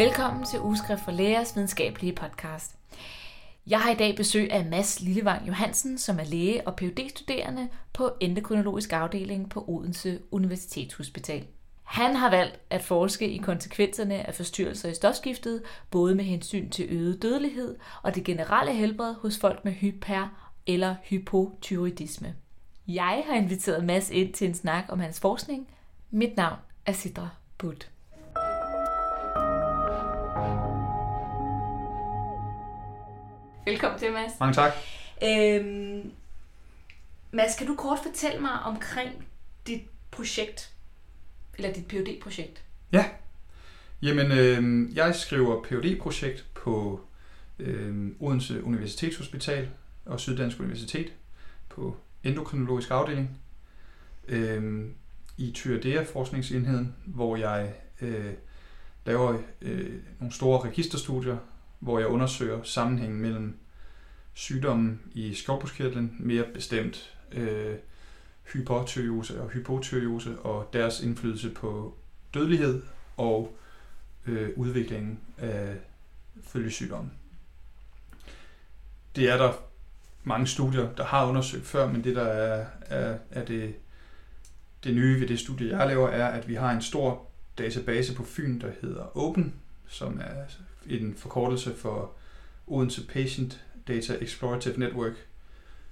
Velkommen til Ugeskrift for Lægers videnskabelige podcast. Jeg har i dag besøg af Mads Lillevang Johansen, som er læge og phd studerende på endokrinologisk afdeling på Odense Universitetshospital. Han har valgt at forske i konsekvenserne af forstyrrelser i stofskiftet, både med hensyn til øget dødelighed og det generelle helbred hos folk med hyper- eller hypotyroidisme. Jeg har inviteret Mads ind til en snak om hans forskning. Mit navn er Sidra Butt. Velkommen til, Mads. Mange tak. Øhm, Mads, kan du kort fortælle mig omkring dit projekt, eller dit phd projekt Ja. Jamen, øh, jeg skriver phd projekt på øh, Odense Universitetshospital og Syddansk Universitet på endokrinologisk afdeling øh, i Tyredea forskningsenheden, hvor jeg øh, laver øh, nogle store registerstudier, hvor jeg undersøger sammenhængen mellem sygdommen i skovbruskkirtlen, mere bestemt øh, hypotyreose og hypotyreose og deres indflydelse på dødelighed og øh, udviklingen af følgesygdommen. Det er der mange studier, der har undersøgt før, men det der er, er, er det, det nye ved det studie, jeg laver, er, at vi har en stor database på Fyn, der hedder Open, som er en forkortelse for Odense Patient Data Explorative Network,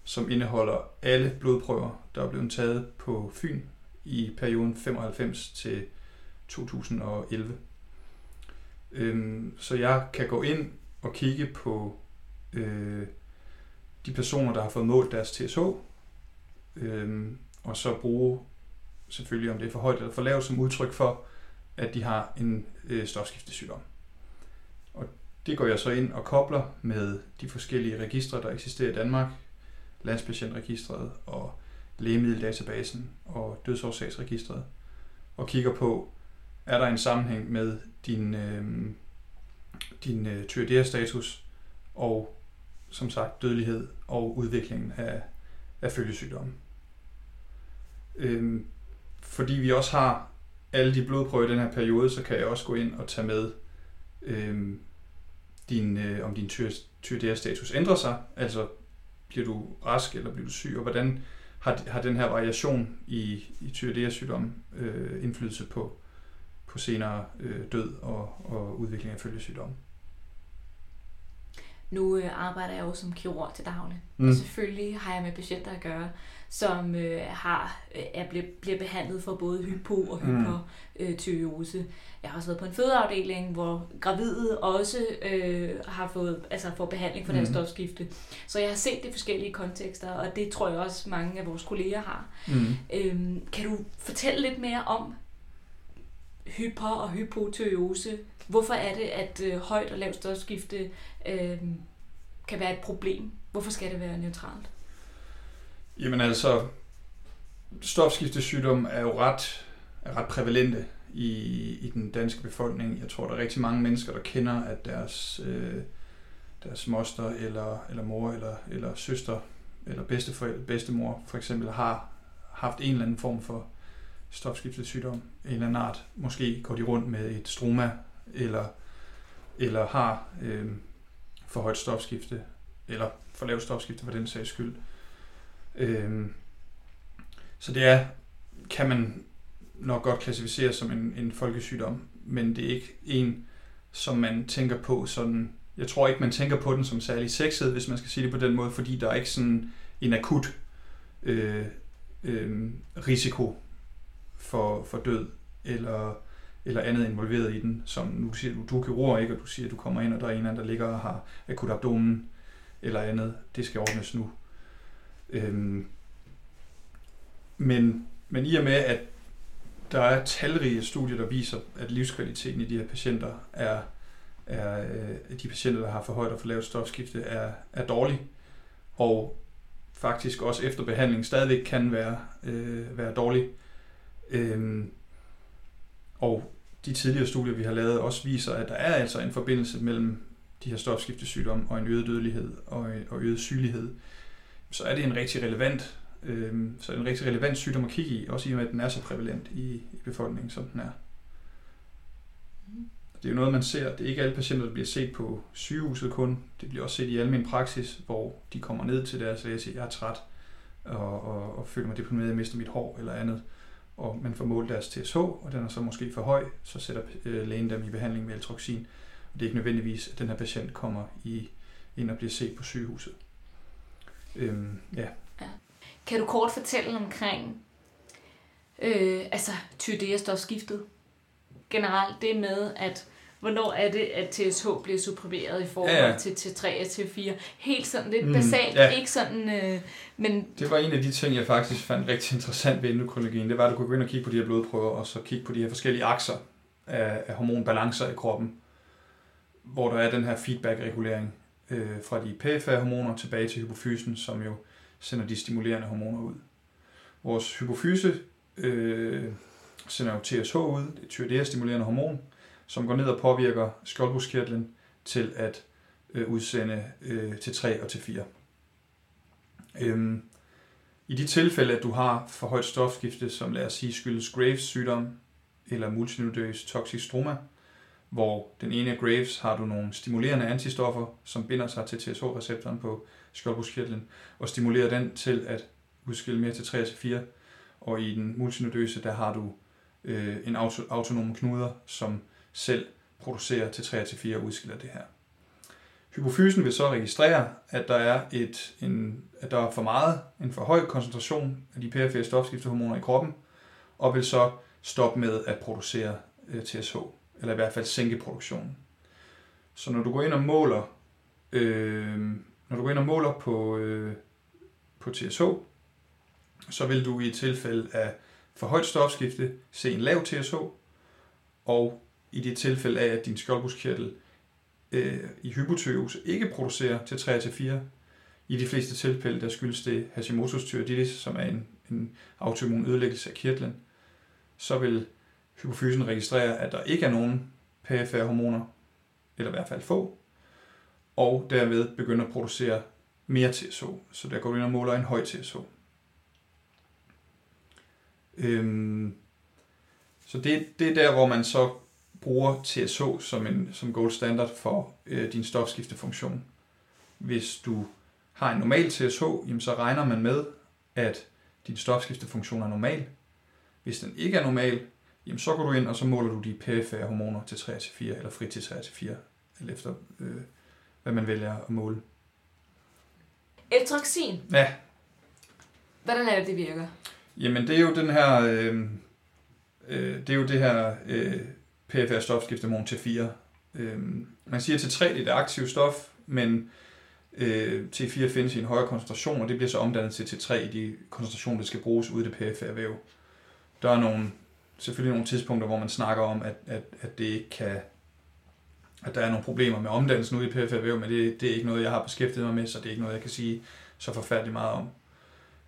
som indeholder alle blodprøver, der er blevet taget på Fyn i perioden 95 til 2011. Øhm, så jeg kan gå ind og kigge på øh, de personer, der har fået målt deres TSH, øhm, og så bruge selvfølgelig, om det er for højt eller for lavt, som udtryk for, at de har en øh, stofskiftesygdom. Og det går jeg så ind og kobler med de forskellige registre, der eksisterer i Danmark, landspatientregistret og lægemiddeldatabasen og dødsårsagsregistret, og kigger på, er der en sammenhæng med din, øh, din øh, tyredia-status og som sagt dødelighed og udviklingen af, af følgesygdomme. Øh, fordi vi også har alle de blodprøver i den her periode, så kan jeg også gå ind og tage med, øh, din, øh, om din tyredia-status ændrer sig, altså bliver du rask eller bliver du syg, og hvordan har, har den her variation i, i tyredia-sygdom øh, indflydelse på, på senere øh, død og, og udvikling af følgesygdomme. Nu øh, arbejder jeg jo som kirurg til daglig, mm. og selvfølgelig har jeg med patienter at gøre, som øh, har øh, er, bliver, bliver behandlet for både hypo- og mm. hypertyreose. Jeg har også været på en fødeafdeling, hvor gravide også øh, har fået altså får behandling for deres mm. stofskifte. Så jeg har set det forskellige kontekster, og det tror jeg også mange af vores kolleger har. Mm. Øhm, kan du fortælle lidt mere om hyper- og hypotyreose? Hvorfor er det, at øh, højt og lavt stofskifte øh, kan være et problem? Hvorfor skal det være neutralt? Jamen altså, stofskiftesygdom er jo ret, er ret prævalente i, i den danske befolkning. Jeg tror, der er rigtig mange mennesker, der kender, at deres, øh, deres moster eller, eller mor eller, eller søster eller bedsteforældre, bedstemor for eksempel har haft en eller anden form for stofskiftesygdom, en eller anden art. Måske går de rundt med et stroma eller, eller har øh, for højt stofskifte, eller for lavt stofskifte for den sags skyld. Øh, så det er, kan man nok godt klassificere som en, en folkesygdom, men det er ikke en, som man tænker på sådan, jeg tror ikke, man tænker på den som særlig sexet, hvis man skal sige det på den måde, fordi der er ikke sådan en akut øh, øh, risiko for, for død, eller, eller andet involveret i den, som nu siger du, du er kirurg, ikke, og du siger, at du kommer ind, og der er en anden, der ligger og har akut abdomen, eller andet, det skal ordnes nu. Øhm, men, men i og med, at der er talrige studier, der viser, at livskvaliteten i de her patienter er, er øh, de patienter, der har for højt og for lavt stofskifte, er, er dårlig, og faktisk også efter behandling stadigvæk kan være, øh, være dårlig. Øhm, og de tidligere studier, vi har lavet, også viser, at der er altså en forbindelse mellem de her stofskiftesygdomme og en øget dødelighed og, og øget sygelighed, så er det en rigtig relevant øh, så er det en rigtig relevant sygdom at kigge i, også i og med, at den er så prævalent i, i befolkningen, som den er. Det er jo noget, man ser. Det er ikke alle patienter, der bliver set på sygehuset kun. Det bliver også set i almen praksis, hvor de kommer ned til deres læge og siger, jeg er træt og, og, og føler mig deprimeret, jeg mister mit hår eller andet. Og man får målt deres TSH, og den er så måske for høj, så sætter øh, lægen dem i behandling med eltroxin. Og det er ikke nødvendigvis, at den her patient kommer i, ind og bliver set på sygehuset. Øhm, ja. ja. Kan du kort fortælle omkring øh, altså tyredeastofskiftet? Generelt det med, at hvornår er det, at TSH bliver supprimeret i forhold ja, ja. til T3 og T4? Helt sådan lidt mm, basalt, ja. ikke sådan... Øh, men... Det var en af de ting, jeg faktisk fandt rigtig interessant ved endokrinologien. Det var, at du kunne gå ind og kigge på de her blodprøver, og så kigge på de her forskellige akser af, af hormonbalancer i kroppen, hvor der er den her feedback-regulering øh, fra de perifære hormoner tilbage til hypofysen, som jo sender de stimulerende hormoner ud. Vores hypofyse øh, sender jo TSH ud, det er tyreoidea-stimulerende hormon, som går ned og påvirker skjoldbruskkirtlen til at øh, udsende øh, til 3 og til 4. Øhm, I de tilfælde, at du har for højt stofskifte, som lad os sige skyldes Graves sygdom eller multinudøs toxic stroma, hvor den ene af Graves har du nogle stimulerende antistoffer, som binder sig til TSH-receptoren på skjoldbruskkirtlen, og stimulerer den til at udskille mere til 3 til 4. Og i den multinodøse, der har du øh, en auto, autonom knuder, som selv producerer til 3 til 4 og udskiller det her. Hypofysen vil så registrere, at der er, et, en, at der er for meget, en for høj koncentration af de perifere stofskiftehormoner i kroppen, og vil så stoppe med at producere øh, TSH, eller i hvert fald sænke produktionen. Så når du går ind og måler, øh, når du går ind og måler på, øh, på TSH, så vil du i et tilfælde af for højt stofskifte se en lav TSH, og i det tilfælde af, at din skjoldbruskkirtel øh, i hypotyreose ikke producerer til 3 til 4. I de fleste tilfælde, der skyldes det Hashimoto's thyreoiditis, som er en, en autoimmun ødelæggelse af kirtlen, så vil hypofysen registrere, at der ikke er nogen PFR hormoner, eller i hvert fald få, og derved begynder at producere mere TSH. Så der går du ind og måler en høj TSH. Øhm, så det, det er der, hvor man så bruger TSH som en som gold standard for øh, din stofskiftefunktion. Hvis du har en normal TSH, jamen så regner man med, at din stofskiftefunktion er normal. Hvis den ikke er normal, jamen så går du ind, og så måler du de perifære hormoner til 3 til 4, eller fri til 3 til 4, eller efter øh, hvad man vælger at måle. Eltroxin. Ja. Hvordan er det, det virker? Jamen det er jo den her, øh, øh, det er jo det her øh, PFR stofskiftehormon T4. Øh, man siger, at T3 det er det aktive stof, men øh, T4 findes i en højere koncentration, og det bliver så omdannet til T3 i de koncentrationer, der skal bruges ude i det PFR væv. Der er nogle, selvfølgelig nogle tidspunkter, hvor man snakker om, at, at, at det ikke kan at der er nogle problemer med omdannelsen ude i PFR væv, men det, det er ikke noget, jeg har beskæftiget mig med, så det er ikke noget, jeg kan sige så forfærdeligt meget om.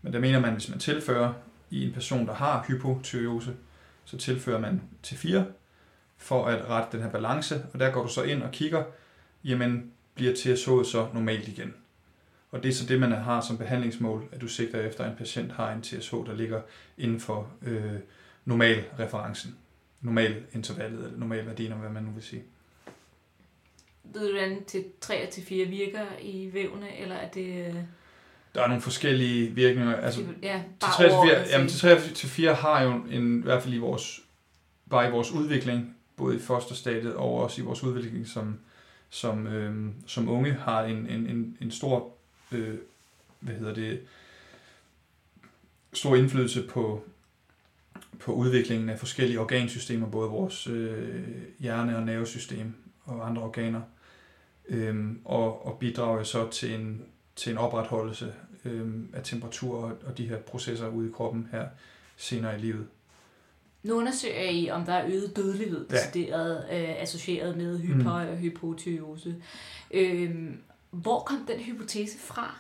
Men der mener man, hvis man tilfører i en person, der har hypotyreose, så tilfører man T4 for at rette den her balance, og der går du så ind og kigger, jamen bliver TSH'et så normalt igen. Og det er så det, man har som behandlingsmål, at du sigter efter, at en patient har en TSH, der ligger inden for øh, normal referencen, normal intervallet, eller normal værdien, hvad man nu vil sige. Ved du, hvordan til 3 til 4 virker i vævne, eller er det... Øh, der er nogle forskellige virkninger. Altså, ja, bare til 3 til 4, jamen, til 3 til 4 har jo en, i hvert fald i vores, bare i vores udvikling, både i fosterstadiet og også i vores udvikling som, som, øh, som unge, har en, en, en, en stor, øh, hvad hedder det, stor indflydelse på, på udviklingen af forskellige organsystemer, både vores øh, hjerne- og nervesystem og andre organer, øh, og, og bidrager så til en, til en opretholdelse øh, af temperatur og, og de her processer ude i kroppen her senere i livet. Nu undersøger I, om der er øget dødelighed ja. decideret, øh, associeret med hyper- mm. og hypotyreose. Øh, hvor kom den hypotese fra?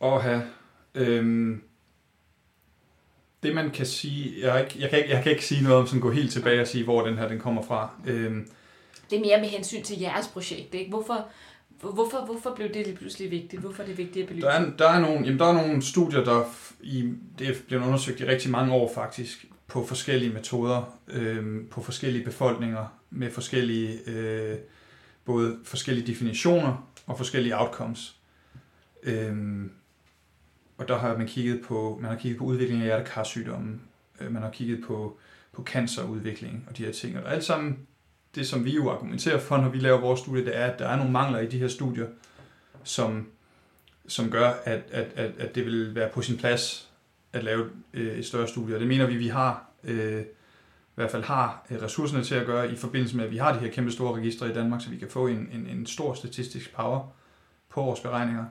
Og have, øh, det man kan sige, jeg, ikke, jeg, kan ikke, jeg kan ikke sige noget om sådan gå helt tilbage og sige, hvor den her den kommer fra. Øh, det er mere med hensyn til jeres projekt, ikke? Hvorfor, Hvorfor, hvorfor blev det lige pludselig vigtigt? Hvorfor er det vigtigt at belyse? Der er, der er, nogle, jamen, der er nogle studier, der i, det er blevet undersøgt i rigtig mange år faktisk, på forskellige metoder, øh, på forskellige befolkninger, med forskellige, øh, både forskellige definitioner og forskellige outcomes. Øh, og der har man kigget på, man har kigget på udviklingen af hjertekarsygdomme, øh, man har kigget på, på cancerudvikling og de her ting. Og alt sammen, det som vi jo argumenterer for, når vi laver vores studie, det er, at der er nogle mangler i de her studier, som, som gør, at, at, at, at det vil være på sin plads at lave øh, et større studie. Og det mener vi, vi har, øh, i hvert fald har øh, ressourcerne til at gøre i forbindelse med, at vi har de her kæmpe store registre i Danmark, så vi kan få en, en, en stor statistisk power på vores beregninger.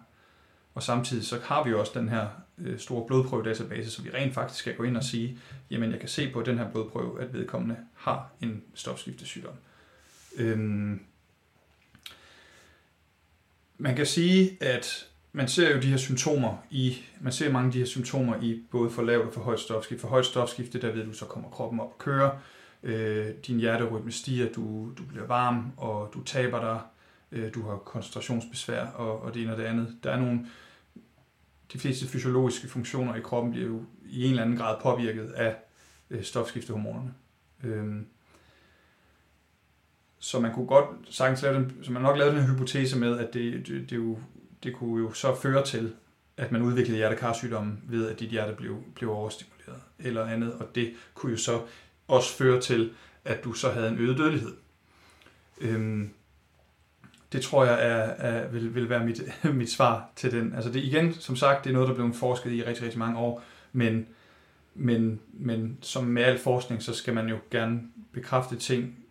Og samtidig så har vi jo også den her øh, store blodprøvedatabase, så vi rent faktisk kan gå ind og sige, jamen jeg kan se på den her blodprøve, at vedkommende har en stofskiftesygdom. Øhm, man kan sige, at man ser jo de her symptomer i, man ser mange af de her symptomer i både for lavt og for højt stofskifte. For højt stofskifte, der ved du, så kommer kroppen op og kører, øh, din hjerterytme stiger, du, du bliver varm, og du taber dig, øh, du har koncentrationsbesvær og, og det ene og det andet. Der er nogle, de fleste fysiologiske funktioner i kroppen bliver jo i en eller anden grad påvirket af øh, stofskiftehormonerne. Øh, så man kunne godt sagtens lave den, så man nok lavet den her hypotese med, at det, det, det, jo, det kunne jo så føre til, at man udviklede hjertekarsygdomme ved, at dit hjerte blev, blev overstimuleret eller andet, og det kunne jo så også føre til, at du så havde en øget dødelighed. Øhm, det tror jeg er, er, vil, vil være mit, mit svar til den. Altså det igen, som sagt, det er noget, der er blevet forsket i rigtig, rigtig mange år, men, men, men som med al forskning, så skal man jo gerne bekræfte ting,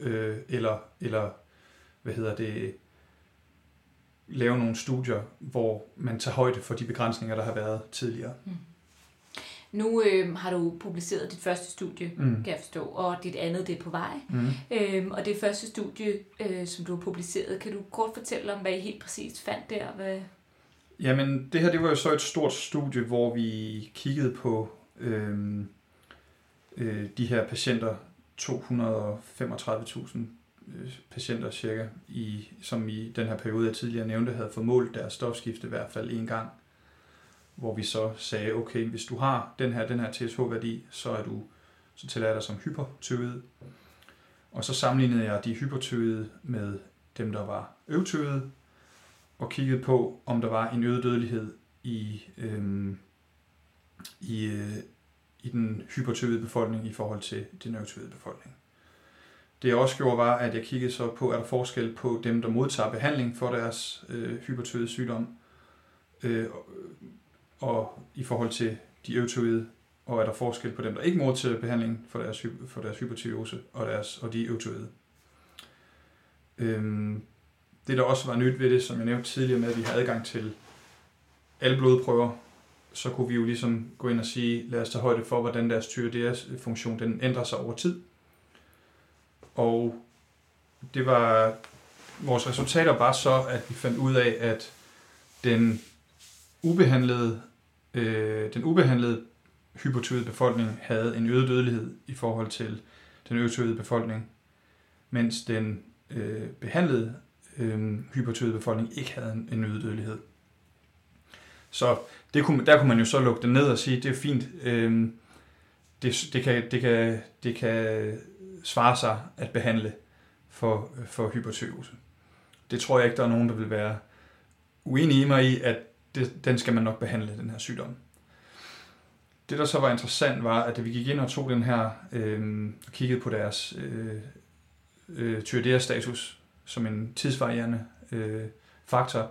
øh, eller, eller hvad hedder det, lave nogle studier, hvor man tager højde for de begrænsninger, der har været tidligere. Mm. Nu øh, har du publiceret dit første studie, mm. kan jeg forstå, og dit andet det er på vej. Mm. Øhm, og det første studie, øh, som du har publiceret, kan du kort fortælle om, hvad I helt præcist fandt der? Hvad... Jamen, det her det var jo så et stort studie, hvor vi kiggede på øh, øh, de her patienter, 235.000 øh, Øh, patienter cirka, i, som i den her periode, jeg tidligere nævnte, havde formålt deres stofskifte i hvert fald en gang hvor vi så sagde, okay, hvis du har den her, den her TSH-værdi, så er du så tæller jeg dig som hypertøvet. Og så sammenlignede jeg de hypertøvede med dem, der var øvtøvede, og kiggede på, om der var en øget dødelighed i, øhm, i, øh, i den hypertøvede befolkning i forhold til den øvtøvede befolkning. Det jeg også gjorde var, at jeg kiggede så på, er der forskel på dem, der modtager behandling for deres øh, hypertøvede sygdom, øh, og i forhold til de øvtoide, og er der forskel på dem, der ikke modtager behandling for deres, for deres hypertyreose og, deres, og de øvtoide. Øhm, det, der også var nyt ved det, som jeg nævnte tidligere med, at vi havde adgang til alle blodprøver, så kunne vi jo ligesom gå ind og sige, lad os tage højde for, hvordan deres tyreoideas-funktion den ændrer sig over tid. Og det var, vores resultater var så, at vi fandt ud af, at den ubehandlede øh, den ubehandlede hypotyde befolkning havde en øget dødelighed i forhold til den øvetoide befolkning, mens den øh, behandlede øh, hypotyde befolkning ikke havde en, en øget dødelighed. Så det kunne, der kunne man jo så lukke det ned og sige, det er fint, øh, det, det, kan, det, kan, det kan svare sig at behandle for, for hypertyreose. Det tror jeg ikke, der er nogen, der vil være uenige i mig i, at det, den skal man nok behandle, den her sygdom. Det, der så var interessant, var, at da vi gik ind og tog den her, øh, og kiggede på deres øh, øh, tyreoidea-status som en tidsvarierende øh, faktor,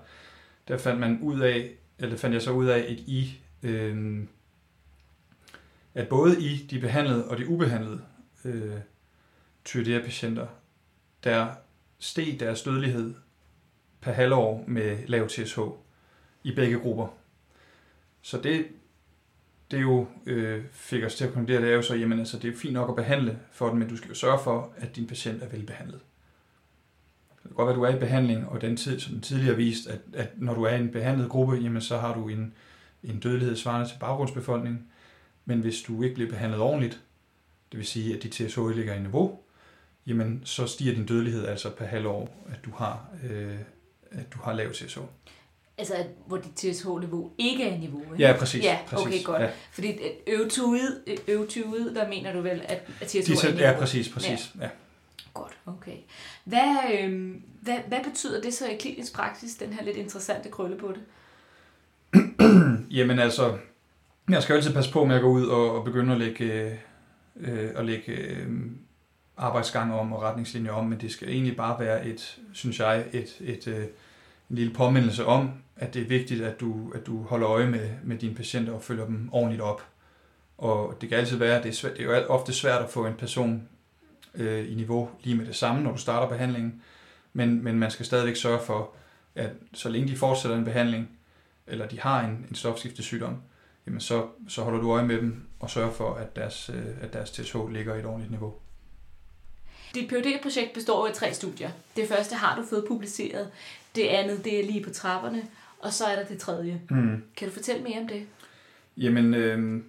der fandt man ud af, eller fandt jeg så ud af, at i øh, at både i de behandlede og de ubehandlede øh, tyreoidea-patienter, der steg deres dødelighed per halvår med lav TSH i begge grupper. Så det, det jo øh, fik os til at konkludere, det er jo så, jamen altså, det er fint nok at behandle for den, men du skal jo sørge for, at din patient er velbehandlet. Det kan godt være, at du er i behandling, og den tid, som den tidligere vist, at, at når du er i en behandlet gruppe, jamen så har du en, en dødelighed svarende til baggrundsbefolkningen. Men hvis du ikke bliver behandlet ordentligt, det vil sige, at dit TSH ligger i niveau, jamen så stiger din dødelighed altså per halvår, at du har, øh, at du har lav TSH. Altså, at- hvor dit TSH-niveau ikke er niveau, ikke? Ja, præcis. Ja, præcis. okay, godt. Ja. Fordi øvetude, øvetude, der mener du vel, at at TSH De er niveau? ja, præcis, præcis. Ja. Godt, okay. Hvad, øhm, hvad, hvad betyder det så i klinisk praksis, den her lidt interessante krølle på det? Jamen altså, jeg skal jo altid passe på med at gå ud og, og begynde at lægge, øh, øh, at lægge øh, arbejdsgang om og retningslinjer om, men det skal egentlig bare være et, synes jeg, et, et, øh, en lille påmindelse om, at det er vigtigt, at du, at du holder øje med, med dine patienter og følger dem ordentligt op. Og det kan altid være, at det er, svært, det er jo ofte svært at få en person øh, i niveau lige med det samme, når du starter behandlingen, men, men man skal stadigvæk sørge for, at så længe de fortsætter en behandling, eller de har en, en stofskiftesygdom, jamen så, så holder du øje med dem og sørger for, at deres, øh, at deres TSH ligger i et ordentligt niveau. Dit phd projekt består af tre studier. Det første har du fået publiceret, det andet det er lige på trapperne, og så er der det tredje. Mm. Kan du fortælle mere om det? Jamen, øh,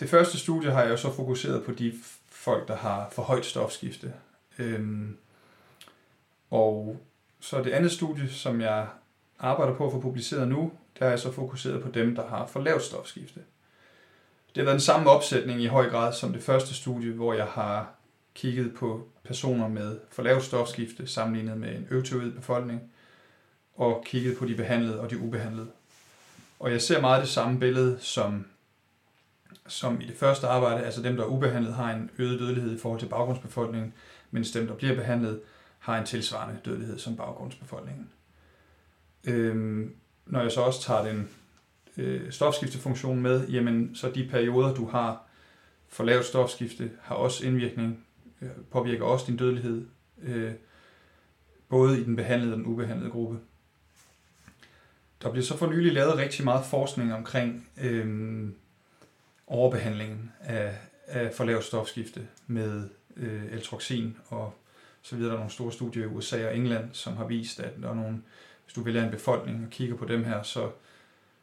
det første studie har jeg jo så fokuseret på de folk, der har for højt stofskifte. Øhm, og så det andet studie, som jeg arbejder på at få publiceret nu, der er jeg så fokuseret på dem, der har for lavt stofskifte. Det har været den samme opsætning i høj grad som det første studie, hvor jeg har kigget på personer med for lavt stofskifte sammenlignet med en øvtoid befolkning, og kigget på de behandlede og de ubehandlede. Og jeg ser meget det samme billede som, som i det første arbejde, altså dem, der er ubehandlet, har en øget dødelighed i forhold til baggrundsbefolkningen, mens dem, der bliver behandlet, har en tilsvarende dødelighed som baggrundsbefolkningen. Øhm, når jeg så også tager den øh, stofskiftefunktion med, jamen så de perioder, du har for lavt stofskifte, har også indvirkning, Øh, påvirker også din dødelighed, øh, både i den behandlede og den ubehandlede gruppe. Der bliver så for nylig lavet rigtig meget forskning omkring øh, overbehandlingen af, af for lavt stofskifte med øh, eltroxin og så videre. Der er nogle store studier i USA og England, som har vist, at der er nogle, hvis du vælger en befolkning og kigger på dem her, så,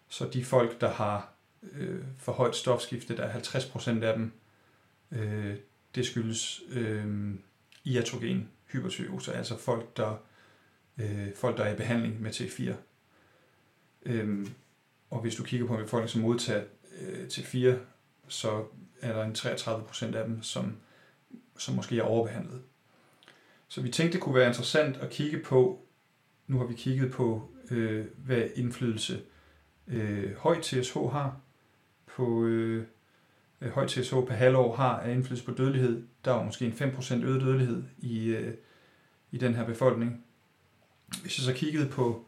så de folk, der har øh, for højt stofskifte, der er 50% af dem, øh, det skyldes øh, iatrogen hypertyreose, altså folk, der, øh, folk, der er i behandling med T4. Øh, og hvis du kigger på en befolkning, som modtager øh, T4, så er der en 33 procent af dem, som, som måske er overbehandlet. Så vi tænkte, det kunne være interessant at kigge på, nu har vi kigget på, øh, hvad indflydelse øh, høj TSH har på øh, øh, højt TSH per halvår har af indflydelse på dødelighed. Der var måske en 5% øget dødelighed i, øh, i den her befolkning. Hvis jeg så kiggede på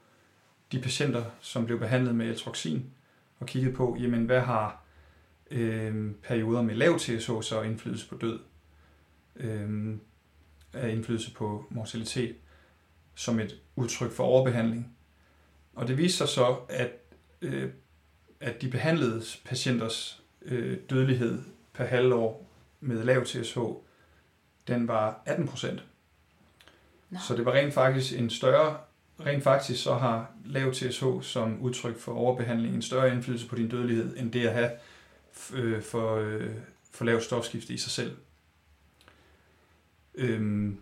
de patienter, som blev behandlet med eltroxin, og kiggede på, jamen hvad har øh, perioder med lav TSH så indflydelse på død, øh, af indflydelse på mortalitet, som et udtryk for overbehandling. Og det viste sig så, at, øh, at de behandlede patienters øh, dødelighed per halvår med lav TSH, den var 18 procent. Så det var rent faktisk en større, rent faktisk så har lav TSH som udtryk for overbehandling en større indflydelse på din dødelighed, end det at have øh, for, øh, for lav stofskifte i sig selv. Øhm,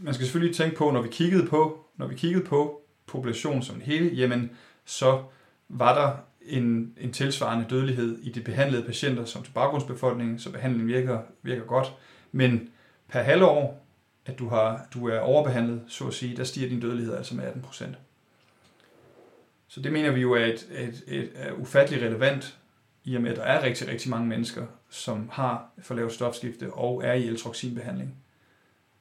man skal selvfølgelig tænke på, når vi kiggede på, når vi kiggede på populationen som en hele, jamen så var der en, en tilsvarende dødelighed i de behandlede patienter som til baggrundsbefolkningen, så behandlingen virker, virker godt. Men per halvår, at du, har, du er overbehandlet, så at sige, der stiger din dødelighed altså med 18 procent. Så det mener vi jo er, et, et, et, er ufattelig relevant, i og med at der er rigtig, rigtig mange mennesker, som har for lavt stofskifte og er i eltroxinbehandling.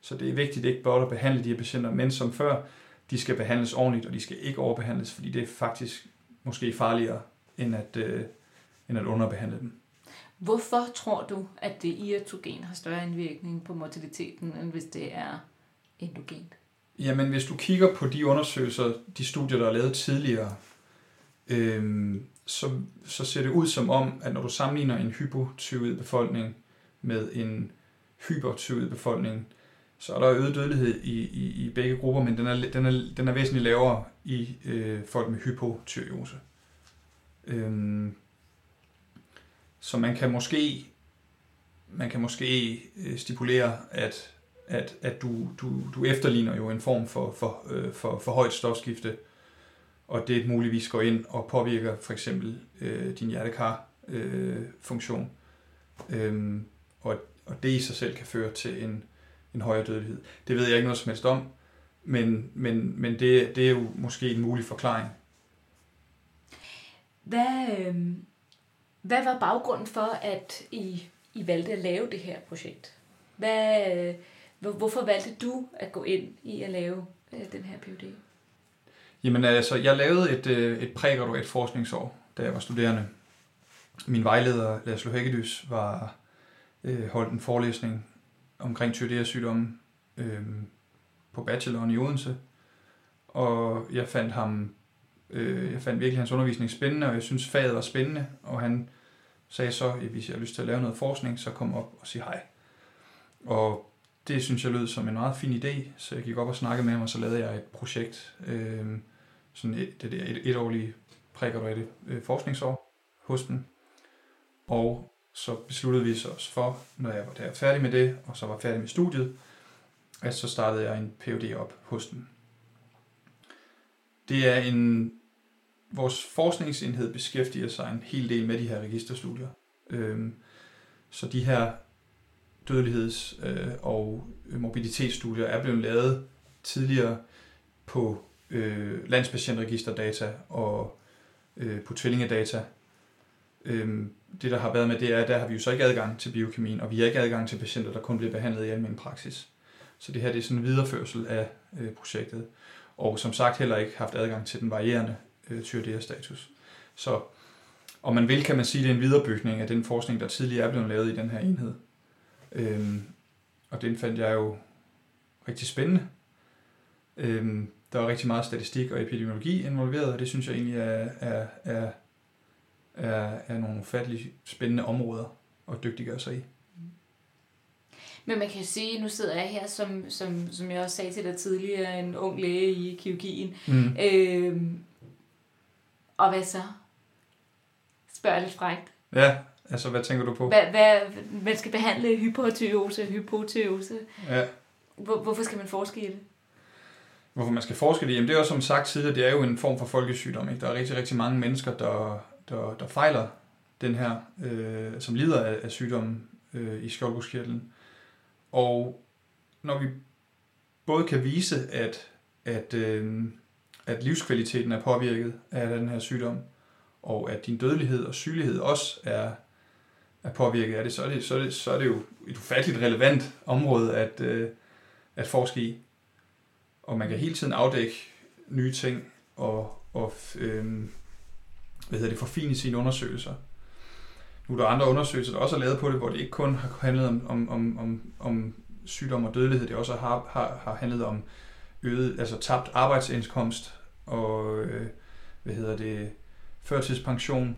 Så det er vigtigt ikke blot at behandle de her patienter, men som før, de skal behandles ordentligt, og de skal ikke overbehandles, fordi det er faktisk måske farligere, end at, øh, end at underbehandle dem. Hvorfor tror du, at det iatrogen har større indvirkning på mortaliteten, end hvis det er endogent? Jamen, hvis du kigger på de undersøgelser, de studier, der er lavet tidligere, øhm, så, så ser det ud som om, at når du sammenligner en hypotyroid befolkning med en hypertyroid befolkning, så er der øget dødelighed i, i, i begge grupper, men den er, den er, den er væsentligt lavere i øh, folk med hypotyreose. Øhm, så man kan måske man kan måske øh, stipulere, at, at, at du, du, du efterligner jo en form for, for, øh, for, for højt stofskifte, og det muligvis går ind og påvirker for eksempel øh, din hjertekar-funktion. Øh, øhm, og, og det i sig selv kan føre til en, en højere dødelighed. Det ved jeg ikke noget som helst om, men, men, men det, det er jo måske en mulig forklaring. Hvad, øh, hvad var baggrunden for, at I, I valgte at lave det her projekt? Hvad, øh, hvorfor valgte du at gå ind i at lave øh, den her PhD? Jamen altså, jeg lavede et, øh, et prægraduat forskningsår, da jeg var studerende. Min vejleder, Laszlo Hækkedys, var øh, holdt en forelæsning omkring tyrodeasygdomme øh, på bacheloren i Odense. Og jeg fandt ham, øh, jeg fandt virkelig hans undervisning spændende, og jeg synes faget var spændende, og han sagde så, at hvis jeg har lyst til at lave noget forskning, så kom op og sig hej. Og det synes jeg lød som en meget fin idé, så jeg gik op og snakkede med ham, og så lavede jeg et projekt, øh, sådan et, det der et, etårlige prægraduate øh, forskningsår hos dem. Og så besluttede vi os for, når jeg var der færdig med det, og så var færdig med studiet, at så startede jeg en PhD op hos dem. Det er en, vores forskningsenhed beskæftiger sig en hel del med de her registerstudier. Øhm, så de her dødeligheds- øh, og mobilitetsstudier er blevet lavet tidligere på øh, landspatientregisterdata og øh, på tvillingedata. Øhm, det, der har været med det, er, at der har vi jo så ikke adgang til biokemien, og vi har ikke adgang til patienter, der kun bliver behandlet i almindelig praksis. Så det her det er sådan en videreførsel af øh, projektet. Og som sagt heller ikke haft adgang til den varierende øh, tyrdea-status. Så om man vil, kan man sige, at det er en viderebygning af den forskning, der tidligere er blevet lavet i den her enhed. Øhm, og den fandt jeg jo rigtig spændende. Øhm, der var rigtig meget statistik og epidemiologi involveret, og det synes jeg egentlig er, er, er, er, er nogle ufattelig spændende områder at dygtiggøre sig i. Men man kan sige, nu sidder jeg her, som, som, som jeg også sagde til dig tidligere, en ung læge i kirurgien. Mm. Øhm, og hvad så? Spørg lidt frægt. Ja, altså hvad tænker du på? Hvad, hvad, man skal behandle hypotyreose, hypotyreose. Ja. Hvor, hvorfor skal man forske i det? Hvorfor man skal forske i det? Jamen det er jo som sagt tidligere, det er jo en form for folkesygdom. Ikke? Der er rigtig, rigtig mange mennesker, der, der, der fejler den her, øh, som lider af, af sygdommen øh, i skjoldbruskkirtlen. Og når vi både kan vise, at, at, øh, at livskvaliteten er påvirket af den her sygdom, og at din dødelighed og sygelighed også er, er påvirket af det, så er det, så er det, så er det jo et ufatteligt relevant område at, øh, at forske i. Og man kan hele tiden afdække nye ting og, og øh, hvad hedder det, forfine sine undersøgelser. Nu er der andre undersøgelser, der også er lavet på det, hvor det ikke kun har handlet om, om, om, om, om sygdom og dødelighed, det også har, har, har handlet om øget, altså tabt arbejdsindkomst og øh, hvad hedder det, førtidspension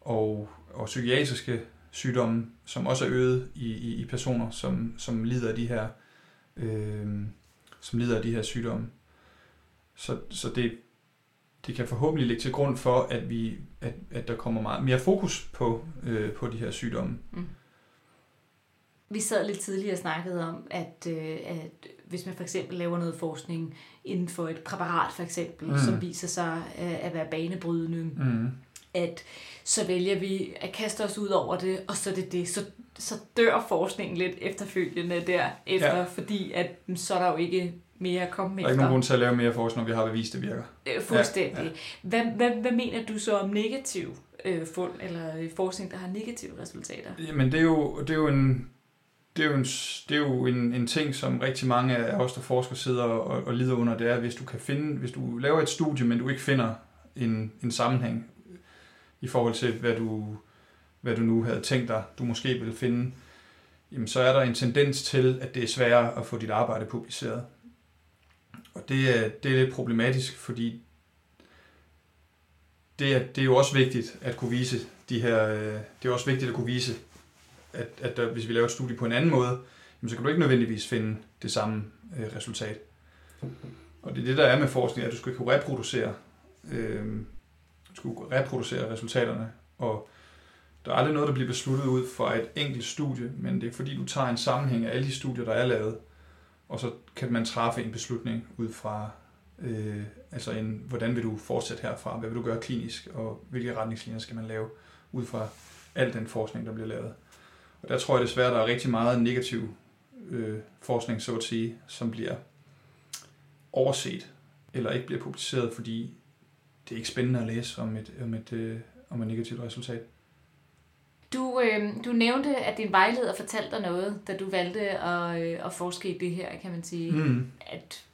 og, og psykiatriske sygdomme, som også er øget i, i, i personer, som, som lider af de her øh, som lider af de her sygdomme. Så, så det, det kan forhåbentlig ligge til grund for, at, vi, at, at der kommer meget mere fokus på, øh, på de her sygdomme. Mm. Vi sad lidt tidligere og snakkede om, at, øh, at hvis man for eksempel laver noget forskning inden for et præparat for eksempel, mm. som viser sig øh, at være banebrydende, mm. at så vælger vi at kaste os ud over det, og så er det det. Så, så dør forskningen lidt efterfølgende derefter, ja. fordi at så er der jo ikke mere at komme efter. Der er ikke nogen grund til at lave mere forskning, når vi har bevist, det virker. Øh, fuldstændig. Ja, ja. Hvad, hvad, hvad mener du så om negativ øh, fund, eller forskning, der har negative resultater? Jamen det er jo, det er jo en det er jo, en, det er jo en, en ting, som rigtig mange af os, der forsker, sidder og, og lider under, det er, hvis du kan finde, hvis du laver et studie, men du ikke finder en, en sammenhæng i forhold til, hvad du, hvad du nu havde tænkt dig, du måske ville finde, jamen så er der en tendens til, at det er sværere at få dit arbejde publiceret. Og det er, det er lidt problematisk, fordi det er, det er jo også vigtigt at kunne vise de her, øh, det er også vigtigt at kunne vise, at, at der, hvis vi laver et studie på en anden måde, jamen, så kan du ikke nødvendigvis finde det samme øh, resultat. Og det er det, der er med forskning, at du skal kunne reproducere, øh, du skal kunne reproducere resultaterne, og der er aldrig noget, der bliver besluttet ud fra et enkelt studie, men det er fordi, du tager en sammenhæng af alle de studier, der er lavet, og så kan man træffe en beslutning ud fra, Øh, altså en, hvordan vil du fortsætte herfra? Hvad vil du gøre klinisk? Og hvilke retningslinjer skal man lave ud fra al den forskning, der bliver lavet? Og der tror jeg desværre, der er rigtig meget negativ øh, forskning, så at sige, som bliver overset eller ikke bliver publiceret, fordi det er ikke spændende at læse om et, om et, øh, om et negativt resultat. Du, øh, du nævnte, at din vejleder fortalte dig noget, da du valgte at, øh, at forske i det her, kan man sige. Mm. At,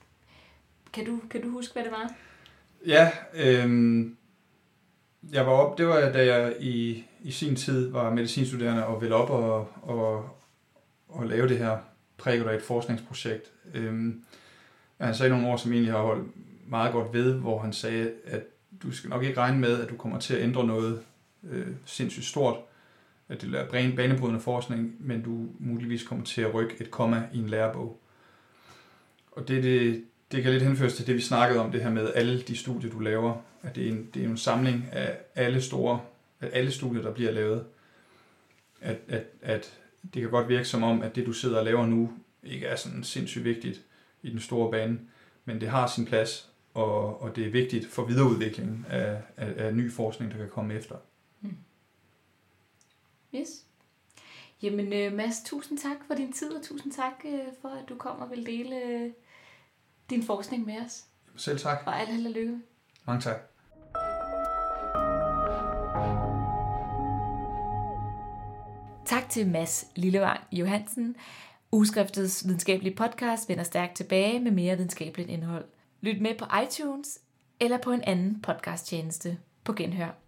kan, du, kan du huske, hvad det var? Ja, øh, jeg var op, det var da jeg i, i sin tid var medicinstuderende og ville op og, og, og lave det her prægraduat forskningsprojekt. Øhm, han sagde nogle ord, som egentlig har holdt meget godt ved, hvor han sagde, at du skal nok ikke regne med, at du kommer til at ændre noget øh, sindssygt stort, at det er banebrydende forskning, men du muligvis kommer til at rykke et komma i en lærebog. Og det, det, det kan lidt henføres til det, vi snakkede om, det her med alle de studier, du laver, at det er en, det er en samling af alle store, af alle studier, der bliver lavet. At, at, at det kan godt virke som om, at det, du sidder og laver nu, ikke er sådan sindssygt vigtigt i den store bane, men det har sin plads, og, og det er vigtigt for videreudviklingen af, af, af ny forskning, der kan komme efter. Hmm. Yes. Jamen øh, Mads, tusind tak for din tid, og tusind tak øh, for, at du kom og vil dele øh, din forskning med os. Selv tak. Og alt held og lykke. Mange tak. Tak til Mads Lillevang Johansen. Ugeskriftets videnskabelige podcast vender stærkt tilbage med mere videnskabeligt indhold. Lyt med på iTunes eller på en anden podcasttjeneste på Genhør.